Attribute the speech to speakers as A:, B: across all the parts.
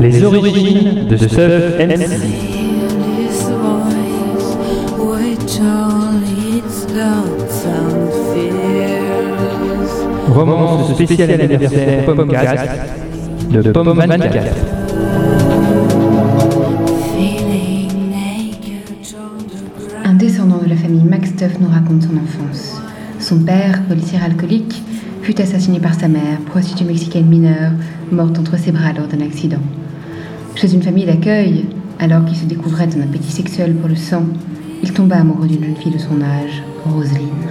A: Les origines de Sub MC. Romance spéciale anniversaire Pomcast de Pomman 4.
B: De la famille Maxtuff nous raconte son enfance. Son père, policier alcoolique, fut assassiné par sa mère, prostituée mexicaine mineure, morte entre ses bras lors d'un accident. Chez une famille d'accueil, alors qu'il se découvrait un appétit sexuel pour le sang, il tomba amoureux d'une jeune fille de son âge, Roselyne.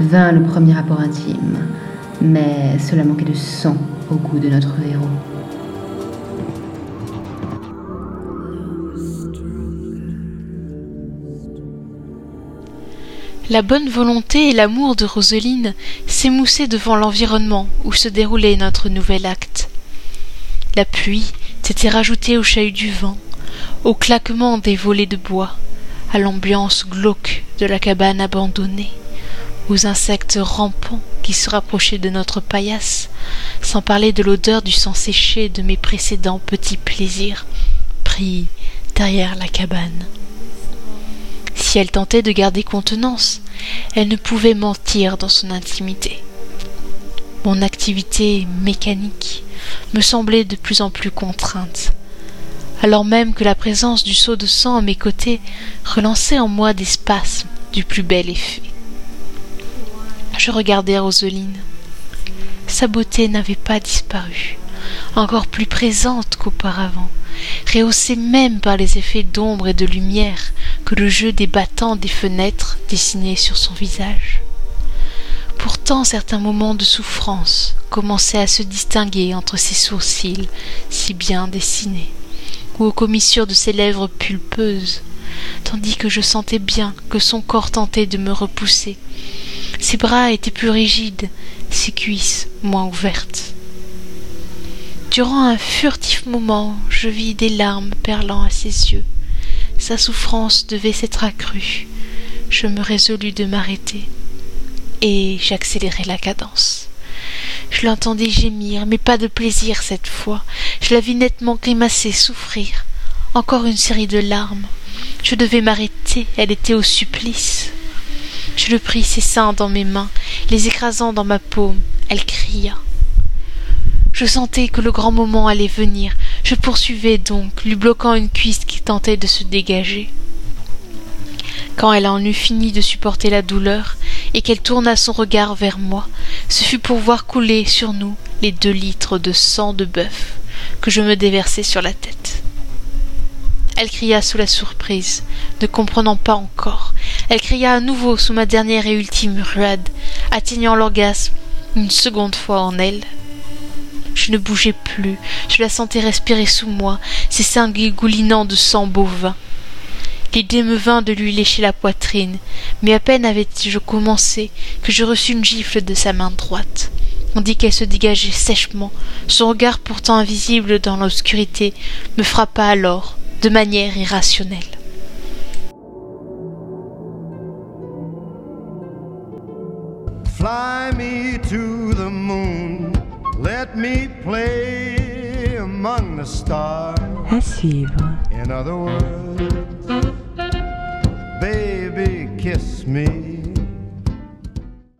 B: Vint le premier rapport intime, mais cela manquait de sang au goût de notre héros.
C: La bonne volonté et l'amour de Roseline s'émoussaient devant l'environnement où se déroulait notre nouvel acte. La pluie s'était rajoutée au chahut du vent, au claquement des volets de bois, à l'ambiance glauque de la cabane abandonnée, aux insectes rampants qui se rapprochaient de notre paillasse, sans parler de l'odeur du sang séché de mes précédents petits plaisirs pris derrière la cabane. Si elle tentait de garder contenance, elle ne pouvait mentir dans son intimité. Mon activité mécanique me semblait de plus en plus contrainte, alors même que la présence du seau de sang à mes côtés relançait en moi des spasmes du plus bel effet. Je regardais Roseline. Sa beauté n'avait pas disparu, encore plus présente qu'auparavant, rehaussée même par les effets d'ombre et de lumière que le jeu des battants des fenêtres dessinait sur son visage. Pourtant certains moments de souffrance commençaient à se distinguer entre ses sourcils si bien dessinés, ou aux commissures de ses lèvres pulpeuses, tandis que je sentais bien que son corps tentait de me repousser. Ses bras étaient plus rigides, ses cuisses moins ouvertes. Durant un furtif moment, je vis des larmes perlant à ses yeux. Sa souffrance devait s'être accrue. Je me résolus de m'arrêter et j'accélérai la cadence. Je l'entendais gémir, mais pas de plaisir cette fois. Je la vis nettement grimacer, souffrir. Encore une série de larmes. Je devais m'arrêter, elle était au supplice. Je le pris ses seins dans mes mains, les écrasant dans ma paume. Elle cria. Je sentais que le grand moment allait venir. Je poursuivais donc, lui bloquant une cuisse qui tentait de se dégager. Quand elle en eut fini de supporter la douleur, et qu'elle tourna son regard vers moi, ce fut pour voir couler sur nous les deux litres de sang de bœuf que je me déversai sur la tête. Elle cria sous la surprise, ne comprenant pas encore. Elle cria à nouveau sous ma dernière et ultime ruade, atteignant l'orgasme une seconde fois en elle. Je ne bougeais plus, je la sentais respirer sous moi, ses seins goulinant de sang bovin. L'idée me vint de lui lécher la poitrine, mais à peine avais-je commencé que je reçus une gifle de sa main droite. On dit qu'elle se dégageait sèchement. Son regard pourtant invisible dans l'obscurité me frappa alors, de manière irrationnelle.
D: Let me play among the stars.
E: À suivre.
D: In other words, baby, kiss me